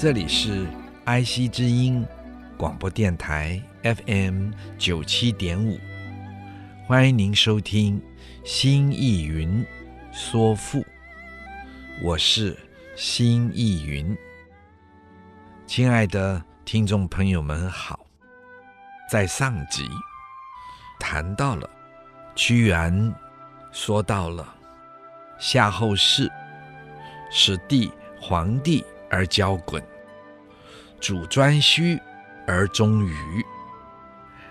这里是爱惜之音广播电台 FM 九七点五，欢迎您收听《新艺云说赋》，我是新艺云。亲爱的听众朋友们好，在上集谈到了屈原，说到了夏后氏使帝黄帝而交滚。主颛顼而终禹，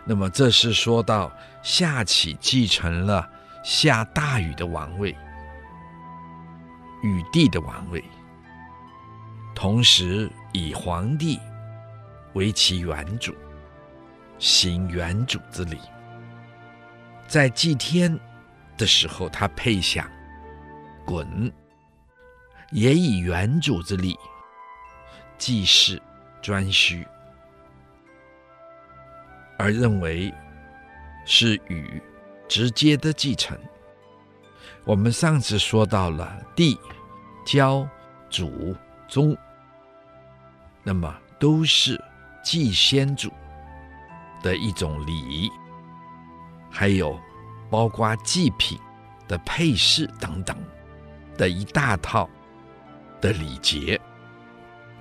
那么这是说到夏启继承了夏大禹的王位，禹帝的王位，同时以黄帝为其元主，行元主之礼。在祭天的时候，他配享鯀，也以元主之礼祭祀。颛顼，而认为是禹直接的继承。我们上次说到了帝、交、祖、宗，那么都是祭先祖的一种礼仪，还有包括祭品的配饰等等的一大套的礼节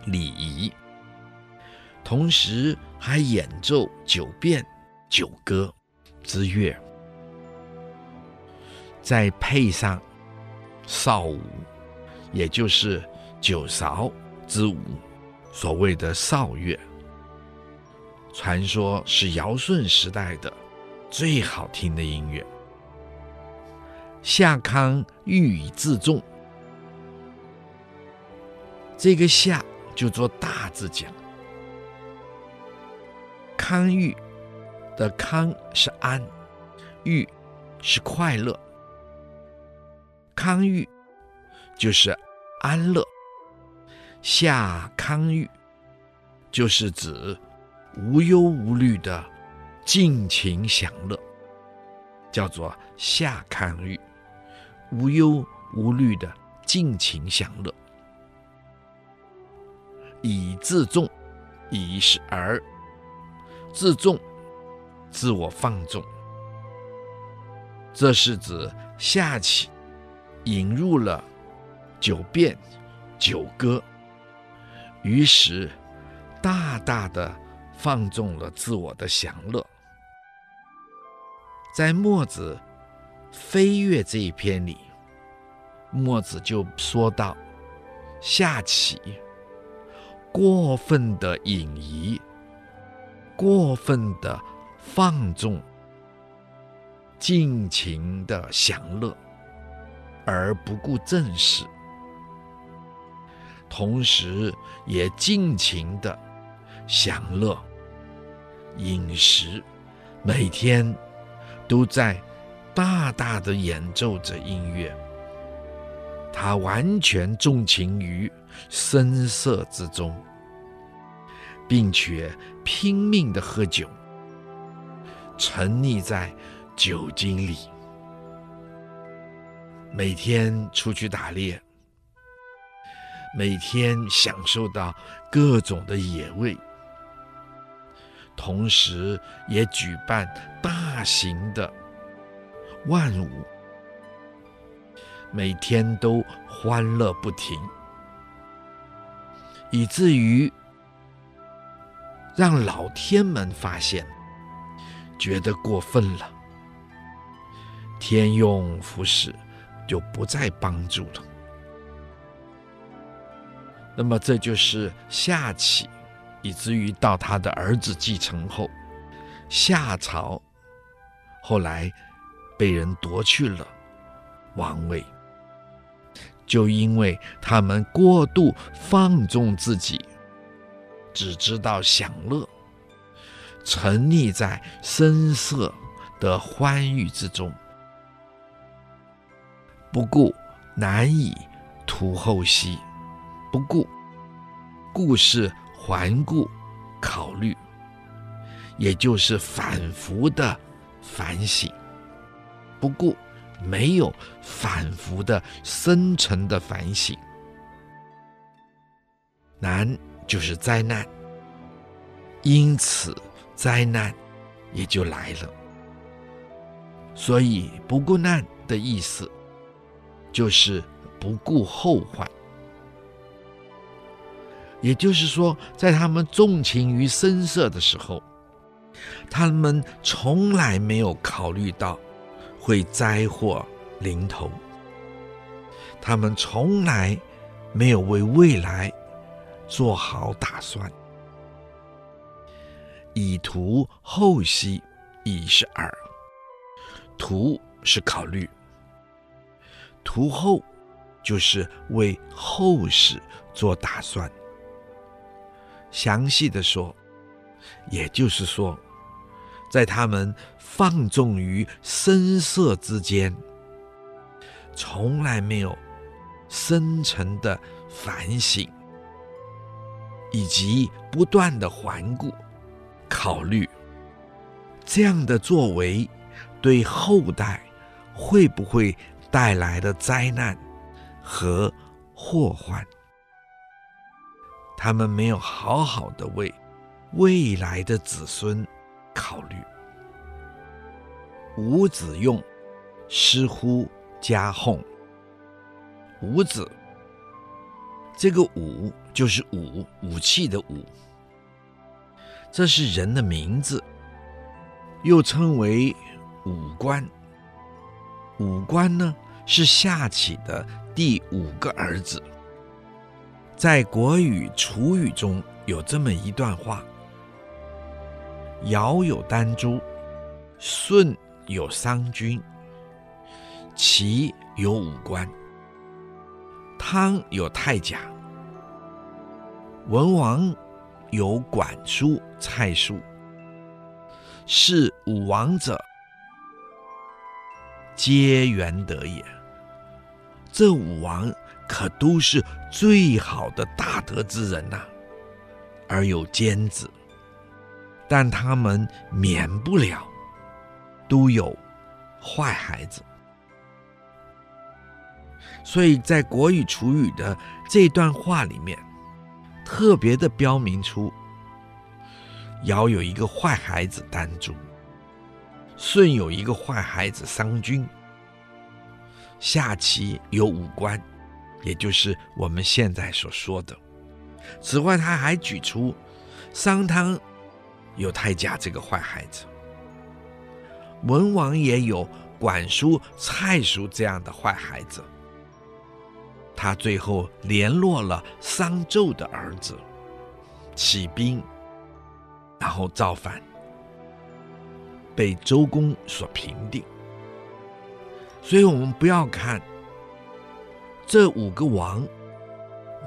礼仪。同时还演奏九变九歌之乐，再配上少舞，也就是九韶之舞，所谓的韶乐，传说是尧舜时代的最好听的音乐。夏康欲以自重，这个夏就做大字讲。康欲的康是安，欲是快乐，康欲就是安乐，夏康欲就是指无忧无虑的尽情享乐，叫做夏康欲，无忧无虑的尽情享乐，以自重，以是而。自重，自我放纵，这是指夏启引入了九变九歌，于是大大的放纵了自我的享乐。在墨子《飞跃》这一篇里，墨子就说到夏启过分的隐逸。过分的放纵，尽情的享乐，而不顾正事，同时也尽情的享乐饮食，每天都在大大的演奏着音乐，他完全纵情于声色之中。并且拼命的喝酒，沉溺在酒精里，每天出去打猎，每天享受到各种的野味，同时也举办大型的万舞，每天都欢乐不停，以至于。让老天们发现，觉得过分了，天用服侍就不再帮助了。那么这就是夏启，以至于到他的儿子继承后，夏朝后来被人夺去了王位。就因为他们过度放纵自己，只知道享乐，沉溺在声色的欢愉之中，不顾难以图后息，不顾故事环顾考虑，也就是反复的反省，不顾。没有反复的深沉的反省，难就是灾难，因此灾难也就来了。所以不顾难的意思，就是不顾后患。也就是说，在他们纵情于声色的时候，他们从来没有考虑到。会灾祸临头，他们从来没有为未来做好打算。以图后息，已是二。图是考虑，图后就是为后事做打算。详细的说，也就是说。在他们放纵于声色之间，从来没有深沉的反省，以及不断的环顾、考虑，这样的作为对后代会不会带来的灾难和祸患，他们没有好好的为未来的子孙。考虑，五子用，师乎家哄。五子，这个五就是武，武器的武，这是人的名字，又称为五官。五官呢，是夏启的第五个儿子。在国语、楚语中有这么一段话。尧有丹朱，舜有商君，齐有五官，汤有太甲，文王有管叔、蔡叔。是武王者，皆元德也。这武王可都是最好的大德之人呐、而有奸子。但他们免不了都有坏孩子，所以在国语、楚语的这段话里面，特别的标明出：尧有一个坏孩子丹朱，舜有一个坏孩子商君，夏启有五官，也就是我们现在所说的。此外，他还举出商汤。有太甲这个坏孩子，文王也有管叔、蔡叔这样的坏孩子。他最后联络了商纣的儿子，起兵，然后造反，被周公所平定。所以我们不要看这五个王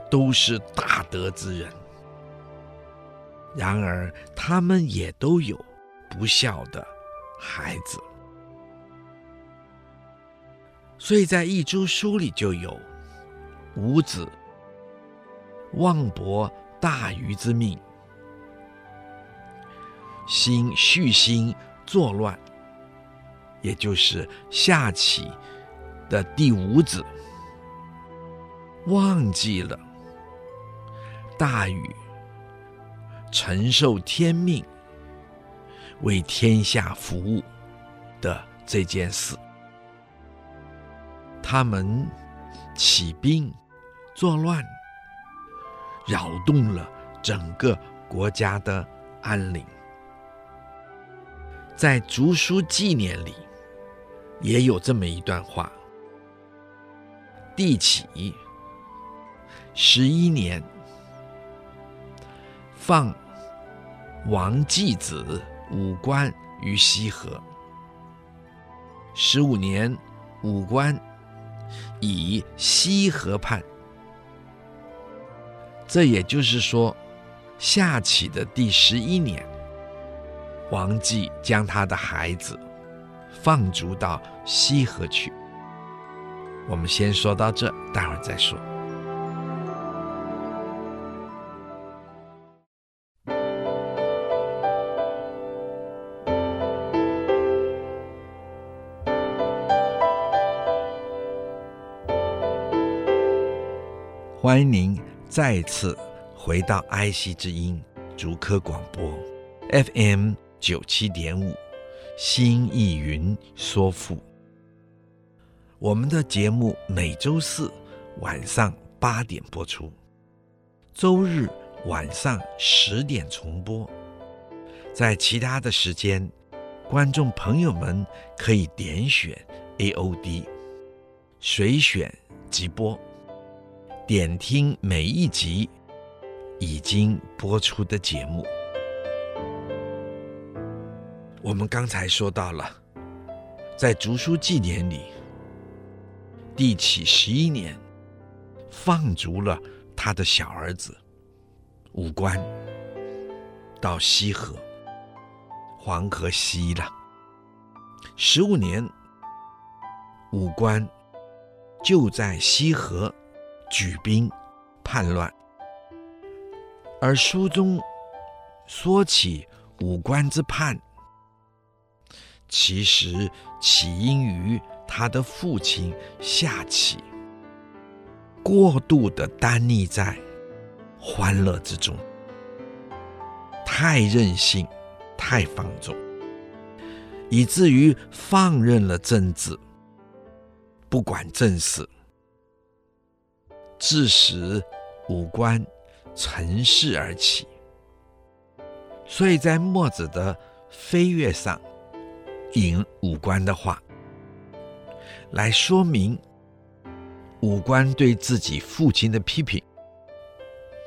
都是大德之人。然而，他们也都有不孝的孩子，所以在《易诸书》里就有五子。妄博大禹之命，兴畜心作乱，也就是夏启的第五子，忘记了大禹。承受天命，为天下服务的这件事，他们起兵作乱，扰动了整个国家的安宁。在《竹书纪年》里，也有这么一段话：帝启十一年，放。王季子武官于西河。十五年，武官以西河畔。这也就是说，夏启的第十一年，王继将他的孩子放逐到西河去。我们先说到这，待会儿再说。欢迎您再次回到爱惜之音竹科广播 FM 九七点五，新艺云说赋。我们的节目每周四晚上八点播出，周日晚上十点重播。在其他的时间，观众朋友们可以点选 AOD，随选即播。点听每一集已经播出的节目。我们刚才说到了，在竹书纪年里，帝启十一年放逐了他的小儿子武官到西河，黄河西了。十五年，武官就在西河。举兵叛乱，而书中说起武官之叛，其实起因于他的父亲夏启过度的耽溺在欢乐之中，太任性，太放纵，以至于放任了政治，不管政事。致使五官乘势而起，所以在墨子的《飞跃》上引五官的话，来说明五官对自己父亲的批评。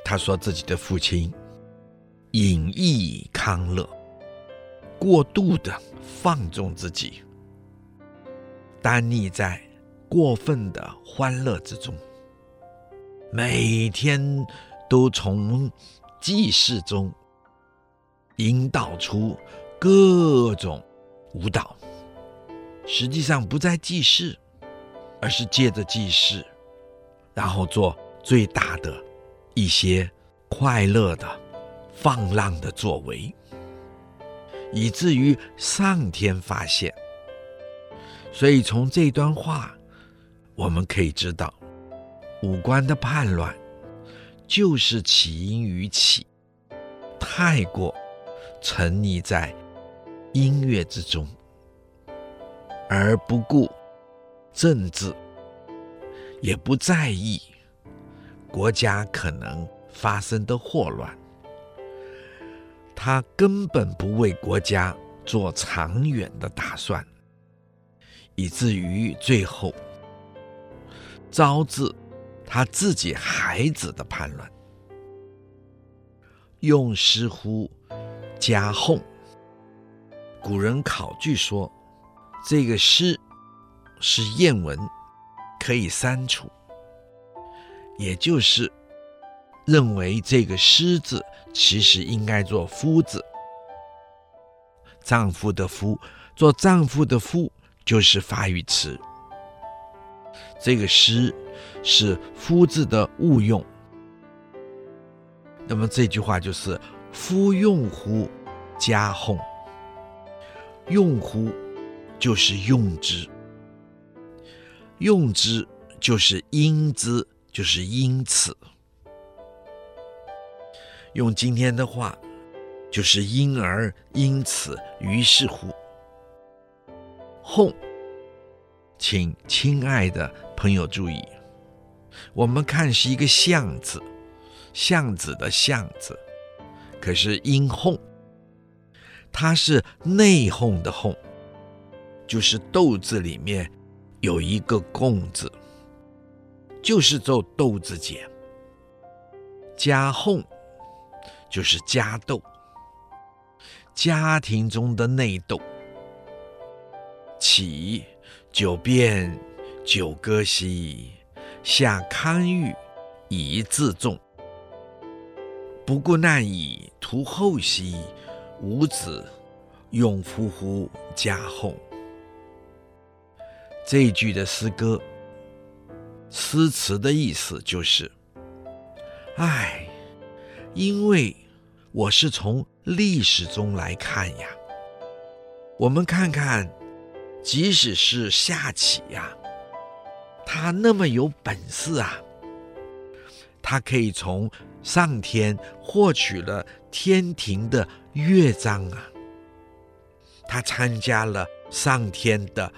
他说自己的父亲隐逸康乐，过度的放纵自己，耽溺在过分的欢乐之中。每天都从祭祀中引导出各种舞蹈，实际上不在祭祀，而是借着祭祀，然后做最大的一些快乐的放浪的作为，以至于上天发现。所以从这段话，我们可以知道。五官的叛乱，就是起因于起太过沉溺在音乐之中，而不顾政治，也不在意国家可能发生的祸乱。他根本不为国家做长远的打算，以至于最后招致。他自己孩子的叛乱，用诗乎加哄。古人考据说，这个诗是谚文，可以删除，也就是认为这个师字其实应该做夫字，丈夫的夫，做丈夫的夫就是发语词。这个诗是夫字的误用，那么这句话就是“夫用乎加哄”，用乎就是用之，用之就是因之，就是因此。用今天的话，就是因而因此于是乎，哄。请亲爱的朋友注意，我们看是一个巷子，巷子的巷子，可是因哄，它是内讧的讧，就是豆字里面有一个共字，就是做豆字节。加哄就是家斗，家庭中的内斗。启。九变九歌兮，下康裕以自重。不顾难以图后兮，吾子永夫乎家后。这一句的诗歌，诗词的意思就是：哎，因为我是从历史中来看呀。我们看看，即使是夏启呀，他那么有本事啊，他可以从上天获取了天庭的乐章啊，他参加了上天的。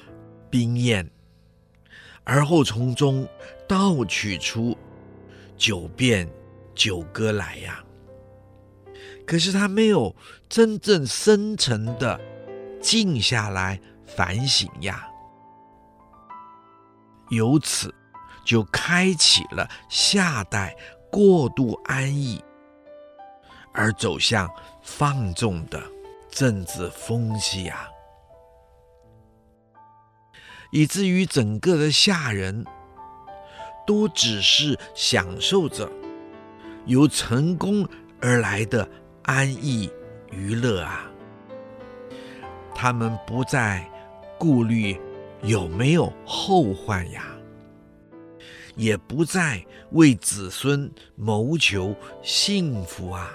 冰宴，而后从中盗取出九变九歌来呀。可是他没有真正深沉的静下来反省呀，由此就开启了夏代过度安逸而走向放纵的政治风气啊。以至于整个的夏人，都只是享受着由成功而来的安逸娱乐啊！他们不再顾虑有没有后患呀，也不再为子孙谋求幸福啊，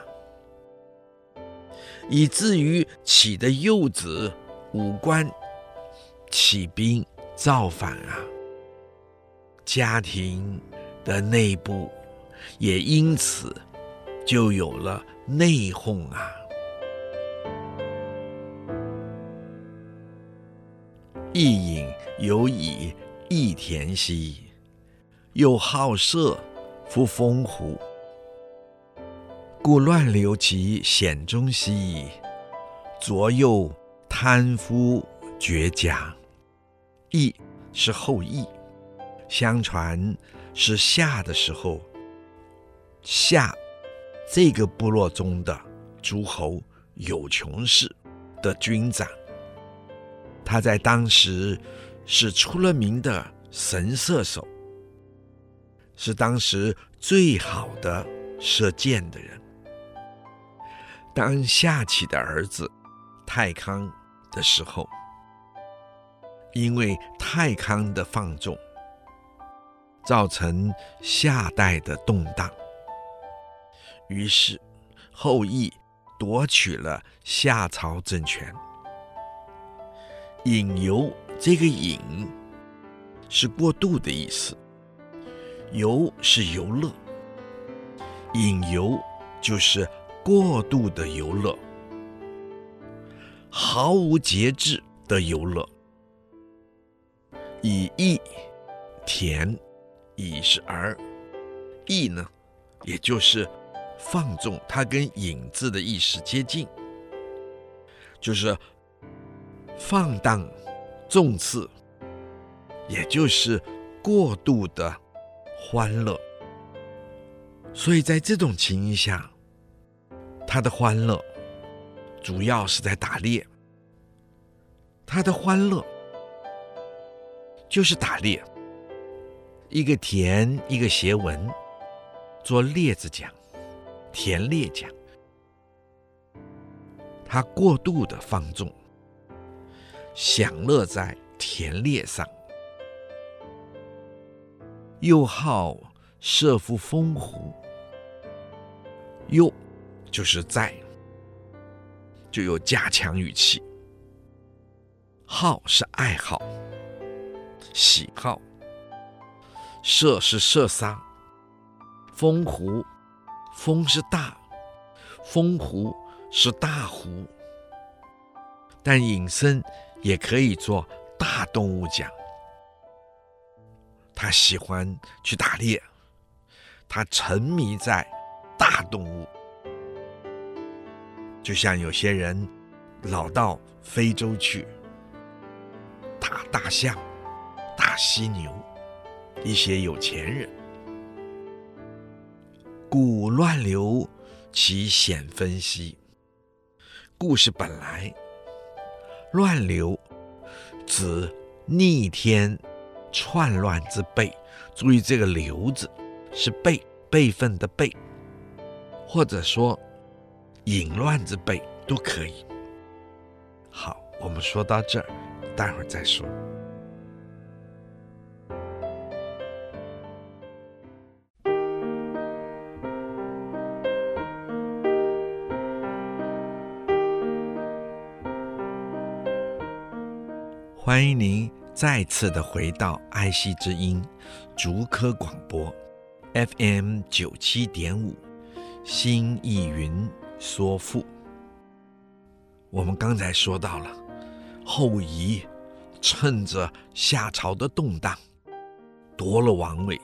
以至于启的幼子武官起兵。造反啊！家庭的内部也因此就有了内讧啊。一饮犹以益田兮，又好射夫风虎。故乱流其险中兮，左右贪夫绝葭。羿是后羿，相传是夏的时候，夏这个部落中的诸侯有穷氏的军长，他在当时是出了名的神射手，是当时最好的射箭的人。当夏启的儿子太康的时候。因为太康的放纵，造成夏代的动荡，于是后羿夺取了夏朝政权。引游这个引是过度的意思，游是游乐，引游就是过度的游乐，毫无节制的游乐。以益田，以是儿，意呢，也就是放纵，它跟引字的意思接近，就是放荡、纵肆，也就是过度的欢乐。所以在这种情形下，他的欢乐主要是在打猎，他的欢乐。就是打猎，一个田一个谐文，做猎字讲，田猎讲，他过度的放纵，享乐在田猎上，又好射夫风胡，又就是在，就有加强语气，好是爱好。喜好，射是射杀，风胡，风是大，风胡是大胡，但引申也可以做大动物讲。他喜欢去打猎，他沉迷在大动物，就像有些人老到非洲去打大象。大犀牛，一些有钱人，故乱流其险分析。故事本来乱流，指逆天篡乱之辈。注意这个“流”字，是辈辈分的辈，或者说淫乱之辈都可以。好，我们说到这儿，待会儿再说。欢迎您再次的回到爱惜之音竹科广播 FM 九七点五，新意云说赋。我们刚才说到了后羿趁着夏朝的动荡夺了王位，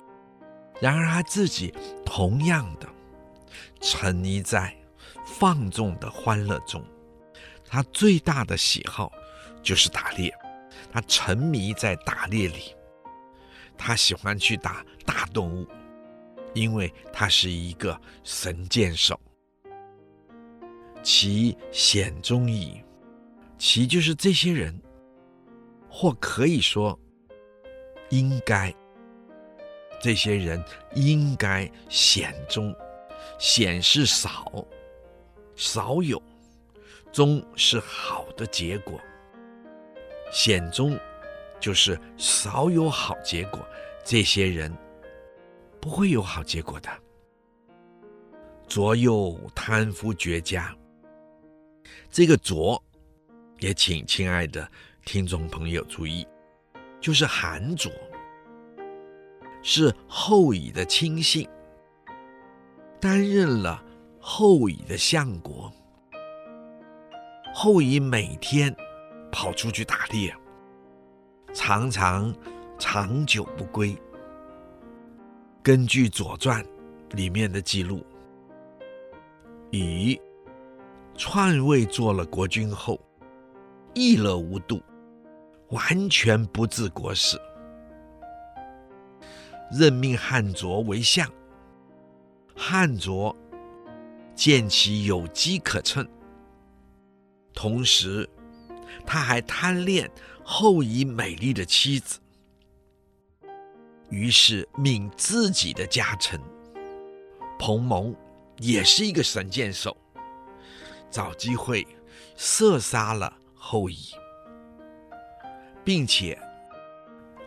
然而他自己同样的沉溺在放纵的欢乐中，他最大的喜好就是打猎。他沉迷在打猎里，他喜欢去打大动物，因为他是一个神箭手。其险中矣，其就是这些人，或可以说，应该，这些人应该险中，险是少，少有，中是好的结果。险中，就是少有好结果，这些人不会有好结果的。左右贪夫绝佳，这个卓，也请亲爱的听众朋友注意，就是韩卓，是后羿的亲信，担任了后羿的相国。后羿每天。跑出去打猎，常常长久不归。根据《左传》里面的记录，禹篡位做了国君后，逸乐无度，完全不治国事，任命汉卓为相。汉卓见其有机可乘，同时。他还贪恋后羿美丽的妻子，于是命自己的家臣彭蒙，也是一个神箭手，找机会射杀了后羿，并且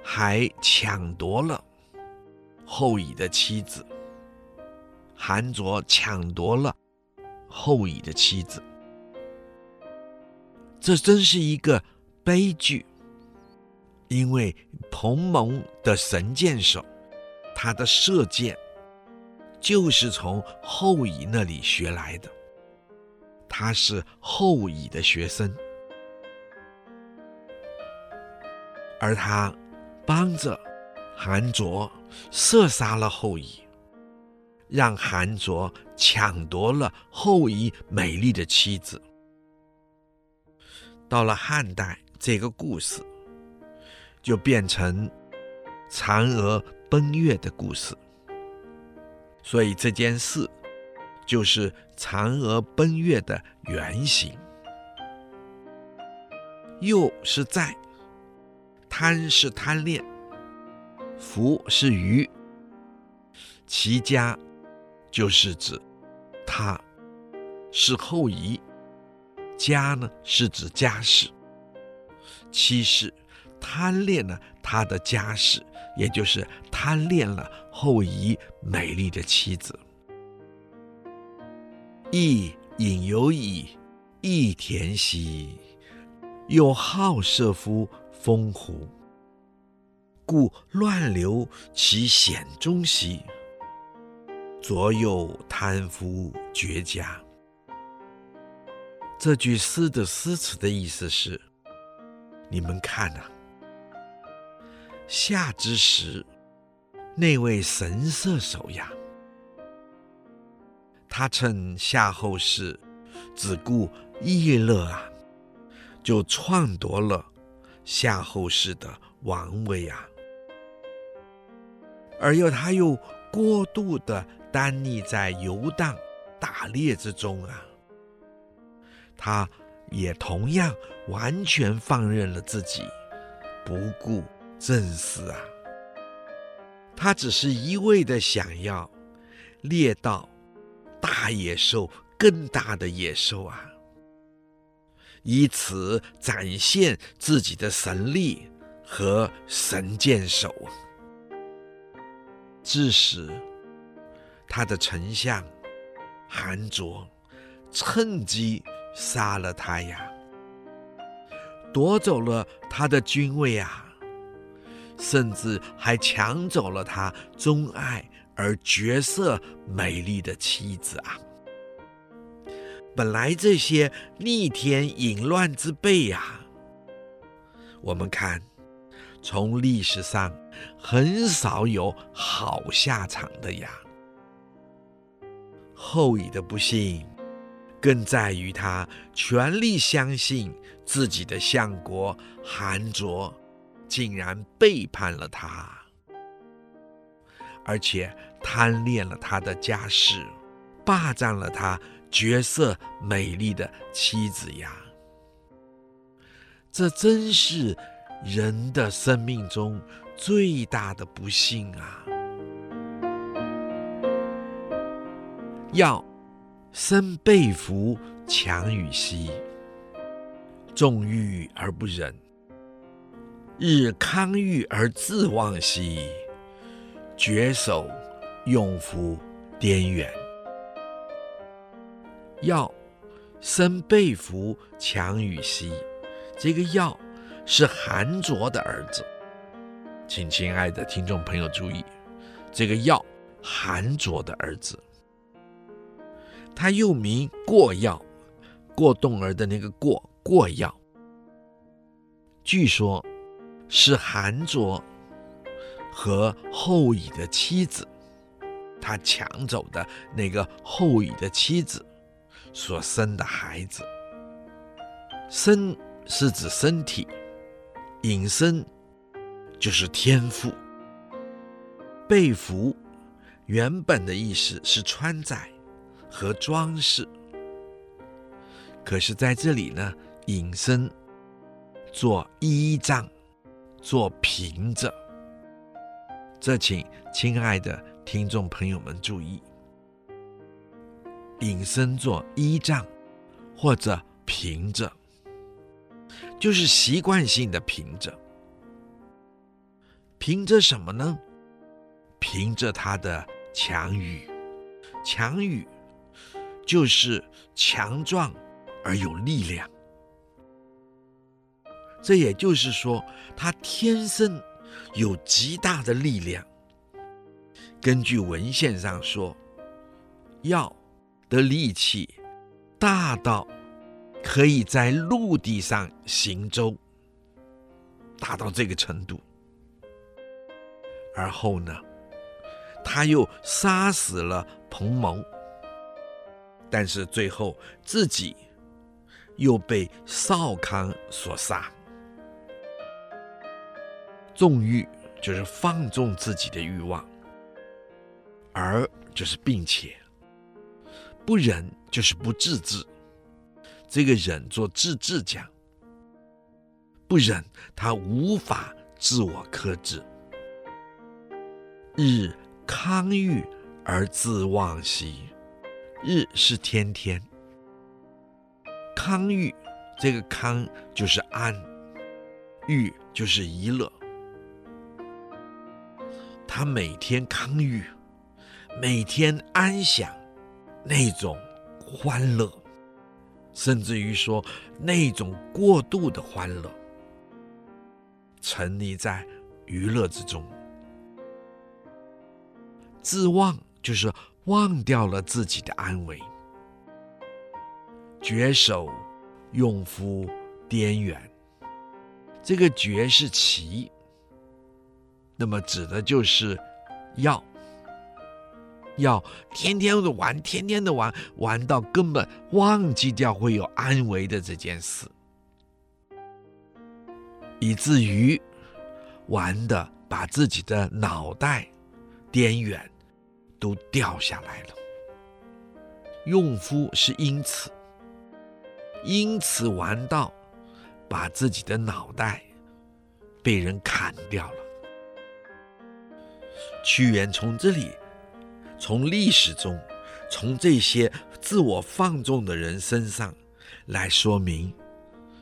还抢夺了后羿的妻子。韩卓抢夺了后羿的妻子。这真是一个悲剧，因为彭蒙的神箭手，他的射箭就是从后羿那里学来的，他是后羿的学生，而他帮着韩卓射杀了后羿，让韩卓抢夺了后羿美丽的妻子。到了汉代，这个故事就变成嫦娥奔月的故事。所以这件事就是嫦娥奔月的原型。又是在，贪是贪恋，福是鱼，其家就是指他是后羿。家呢，是指家室，妻室贪恋了他的家室，也就是贪恋了后羿美丽的妻子。亦饮有以益田兮，又好射夫风狐？故乱流其险中兮。左右贪夫绝家。这句诗的诗词的意思是：你们看呐、夏之时，那位神射手呀，他趁夏后氏只顾逸乐啊，就篡夺了夏后氏的王位啊，而又他又过度的耽溺在游荡打猎之中啊。他也同样完全放任了自己，不顾正事啊，他只是一味的想要猎到大野兽、更大的野兽啊，以此展现自己的神力和神箭手。致使他的丞相韩卓趁机杀了他呀，夺走了他的君位啊。甚至还抢走了他钟爱而绝色美丽的妻子啊！本来这些逆天淫乱之辈呀，我们看从历史上很少有好下场的呀。后羿的不幸，更在于他全力相信自己的相国韩卓。竟然背叛了他，而且贪恋了他的家世，霸占了他绝色美丽的妻子呀！这真是人的生命中最大的不幸啊！要身被俘强与息，纵欲而不忍。日康裕而自忘兮，绝守用夫颠远。要身被俘强与息，这个要是韩卓的儿子，请亲爱的听众朋友注意，这个要韩卓的儿子，他又名过药，过动儿的那个过过药，据说。是韩卓和后羿的妻子，他抢走的那个后羿的妻子所生的孩子。身是指身体，引身就是天赋。被俘原本的意思是穿戴和装饰，可是在这里呢，隐身做依仗。做凭着，这请亲爱的听众朋友们注意，隐身做依仗或者凭着，就是习惯性的凭着。凭着什么呢？凭着他的强语，强语就是强壮而有力量。这也就是说，他天生有极大的力量。根据文献上说，药的力气大到可以在陆地上行舟，达到这个程度。而后呢，他又杀死了彭蒙，但是最后自己又被少康所杀。纵欲就是放纵自己的欲望，而就是并且不忍就是不自制。这个忍做自制讲，不忍他无法自我克制。日康裕而自忘兮，日是天天，康裕这个康就是安，裕就是娱乐。他每天康裕，每天安享那种欢乐，甚至于说那种过度的欢乐，沉溺在娱乐之中，自忘就是忘掉了自己的安危，绝手用夫颠远，这个绝是奇。那么指的就是要，要天天的玩，天天的玩，玩到根本忘记掉会有安危的这件事，以至于玩的把自己的脑袋颠远，都掉下来了。用夫是因此，因此玩到把自己的脑袋被人砍掉了。屈原从这里，从历史中，从这些自我放纵的人身上来说明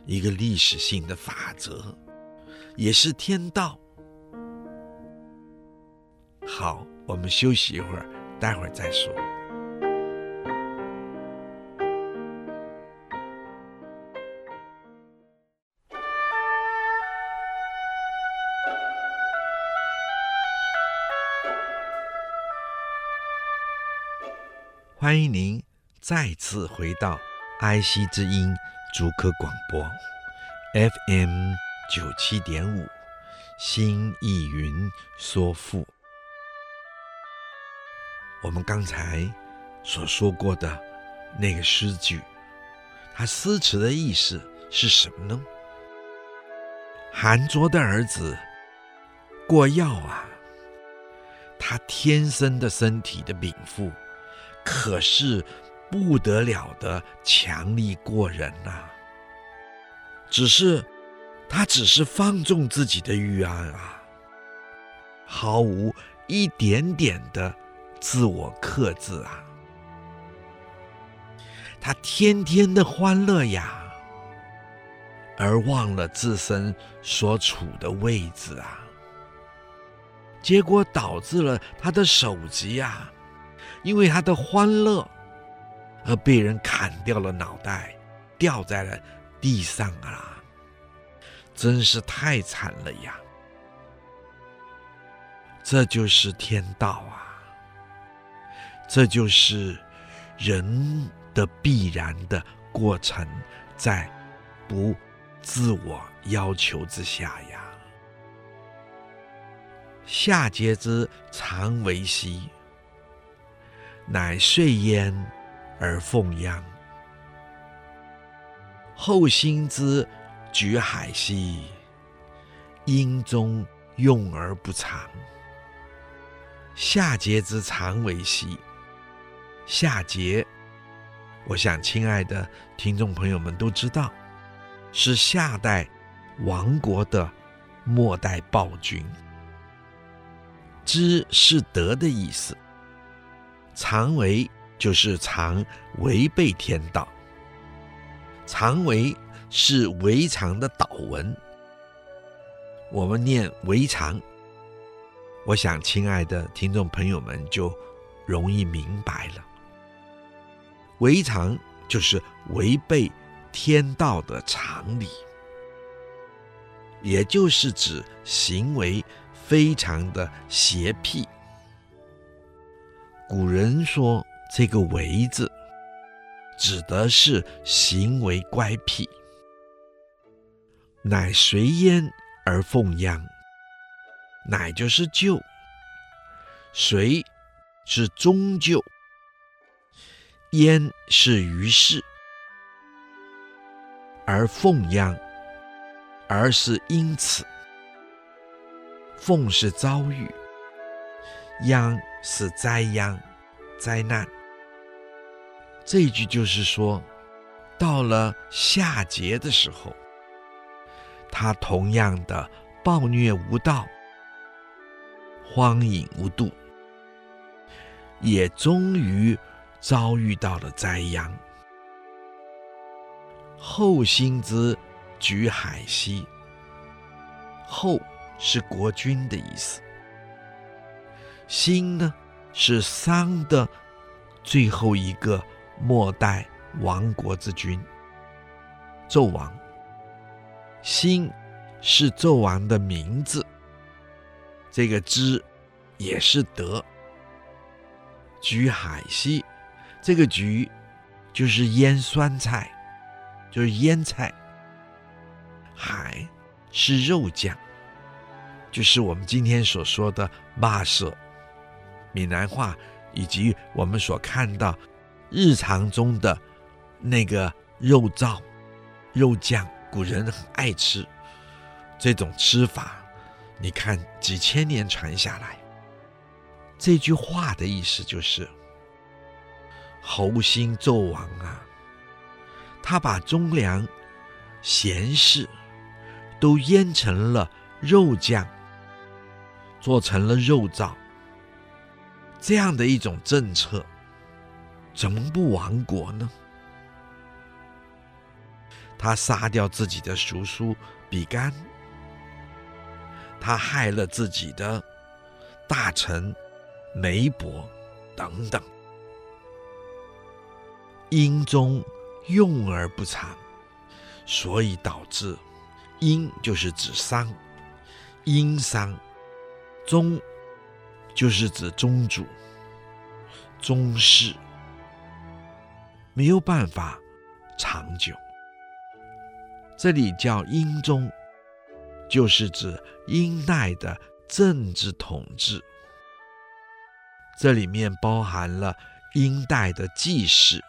一个历史性的法则，也是天道。好，我们休息一会儿，待会儿再说。欢迎您再次回到爱惜之音主科广播 FM 九七点五，心意云说赋。我们刚才所说过的那个诗句，它诗词的意思是什么呢？韩卓的儿子过耀啊，他天生的身体的禀赋。可是不得了的强力过人呐、啊！只是他只是放纵自己的欲望啊，毫无一点点的自我克制啊！他天天的欢乐呀，而忘了自身所处的位置啊，结果导致了他的首级啊。因为他的欢乐，而被人砍掉了脑袋，掉在了地上啊！真是太惨了呀！这就是天道啊！这就是人的必然的过程，在不自我要求之下呀。夏桀之常为兮。乃遂焉而奉鞅，后兴之举海兮，因中用而不长。夏桀之常为兮，夏桀，我想亲爱的听众朋友们都知道，是夏代亡国的末代暴君。知是德的意思。常为就是常违背天道，常为是违常的祷文。我们念违常，我想亲爱的听众朋友们就容易明白了。违常就是违背天道的常理，也就是指行为非常的邪僻。古人说：“这个‘违’字，指的是行为乖僻。乃随焉而奉鞅，乃就是就，遂是终究，焉是于是，而奉鞅，而是因此，奉是遭遇。”殃是灾殃、灾难。这一句就是说，到了夏桀的时候，他同样的暴虐无道、荒淫无度，也终于遭遇到了灾殃。后兴之举海西，后是国君的意思。兴呢，是商的最后一个末代亡国之君，纣王。兴是纣王的名字，这个之也是德。举海西，这个局就是腌酸菜，就是腌菜。海是肉酱，就是我们今天所说的肉色。闽南话以及我们所看到日常中的那个肉燥、肉酱，古人很爱吃这种吃法。你看几千年传下来，这句话的意思就是：后兴纣王啊，他把忠良贤士都腌成了肉酱，做成了肉燥，这样的一种政策，怎么不亡国呢？他杀掉自己的叔叔比干，他害了自己的大臣梅伯等等，英宗用而不长，所以导致英就是指商，殷商，宗就是指宗主、宗室，没有办法长久。这里叫英宗，就是指殷代的政治统治。这里面包含了殷代的祭事，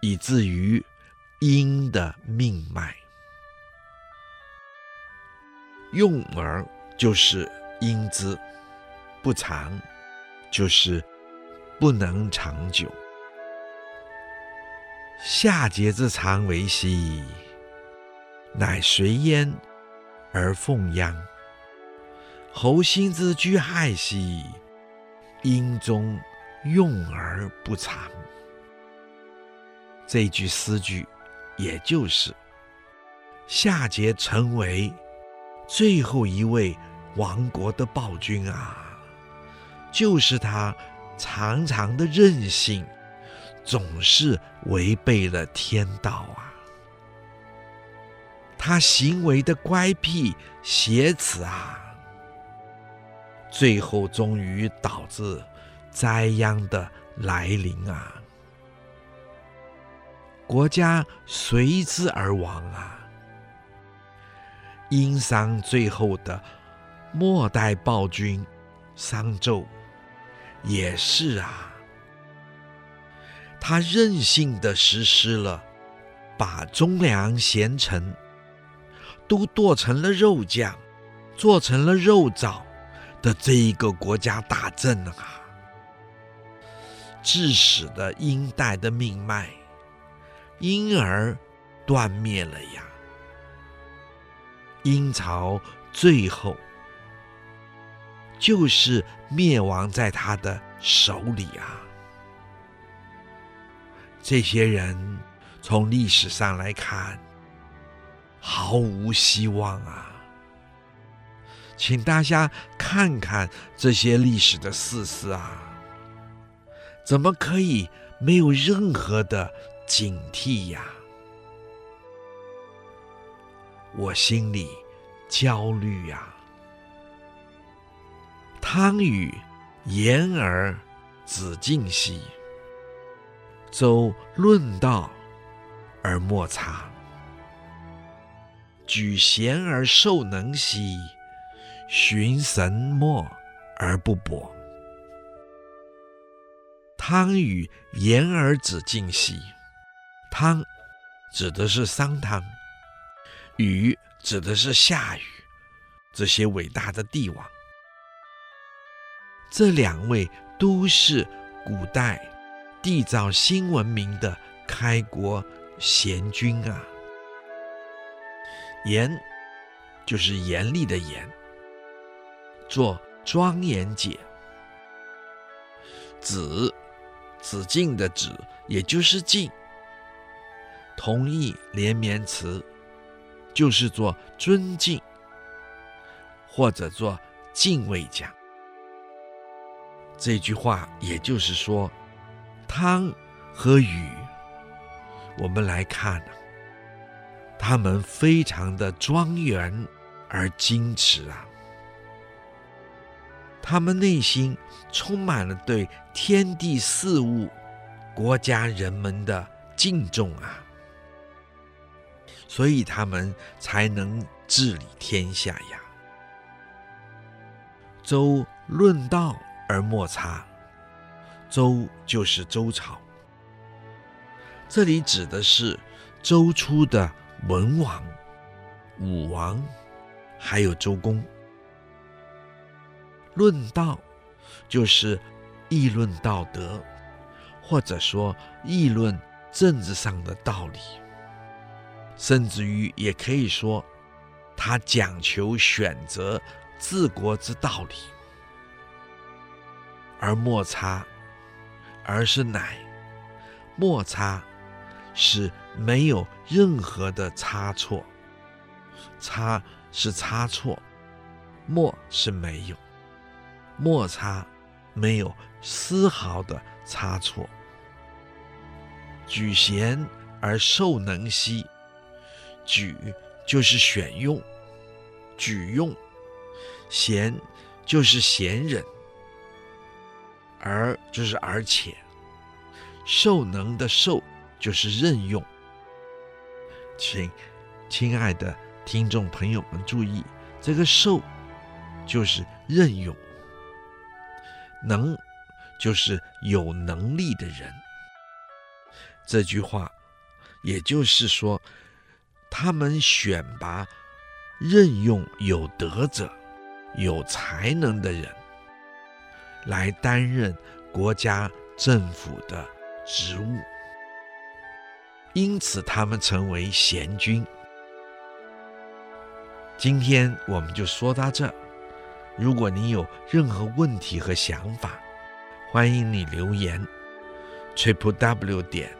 以至于阴的命脉。用而就是阴之，不长就是不能长久。夏桀之长为兮。乃随焉而奉殃，侯辛之居害兮，阴中用而不长。这句诗句，也就是夏桀成为最后一位亡国的暴君啊，就是他常常的任性，总是违背了天道啊。他行为的乖僻邪耻啊，最后终于导致灾殃的来临啊，国家随之而亡啊。殷商最后的末代暴君商纣也是啊，他任性的实施了把忠良贤臣。都剁成了肉酱，做成了肉燥的这一个国家大政啊，致使的殷代的命脉因而断灭了呀。殷朝最后就是灭亡在他的手里啊。这些人从历史上来看。毫无希望啊！请大家看看这些历史的事实啊，怎么可以没有任何的警惕呀？我心里焦虑呀。汤与言而子敬兮，周论道而莫察。举贤而受能兮，循神墨而不跛。汤与言而子敬兮，汤指的是商汤，禹指的是夏禹，这些伟大的帝王。这两位都是古代缔造新文明的开国贤君啊。严就是严厉的严，做庄严解。子子敬的子，也就是敬，同义连绵词，就是做尊敬，或者做敬畏讲。这句话也就是说，汤和禹，我们来看呢。他们非常的庄严而矜持啊，他们内心充满了对天地事物、国家人们的敬重啊，所以他们才能治理天下呀。周论道而莫察，周就是周朝，这里指的是周初的。文王、武王，还有周公，论道就是议论道德，或者说议论政治上的道理，甚至于也可以说，他讲求选择治国之道理，而莫差，而是乃莫差，是没有任何的差错，差是差错，莫是没有，莫差没有丝毫的差错。举贤而授能兮，举就是选用，举用；贤就是贤人，而就是而且，受能的受就是任用。请亲爱的听众朋友们注意，这个受就是任用，能就是有能力的人。这句话，也就是说，他们选拔、任用有德者、有才能的人，来担任国家政府的职务，因此他们成为贤君。今天我们就说到这。如果你有任何问题和想法，欢迎你留言。triple w 点。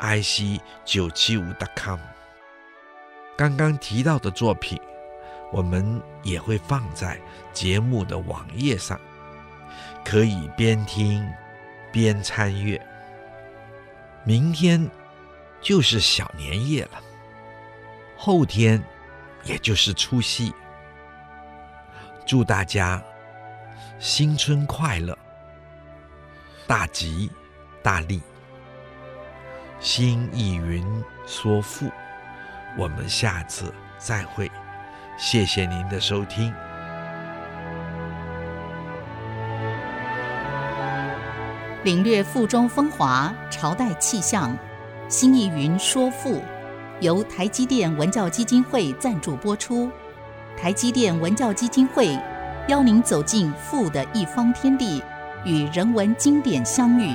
ic 九七五 .com，刚刚提到的作品，我们也会放在节目的网页上，可以边听边参阅。明天就是小年夜了，后天也就是除夕，祝大家新春快乐，大吉大利。心意云说富，我们下次再会，谢谢您的收听。领略赋中风华，朝代气象。心意云说赋，由台积电文教基金会赞助播出。台积电文教基金会邀您走进赋的一方天地，与人文经典相遇。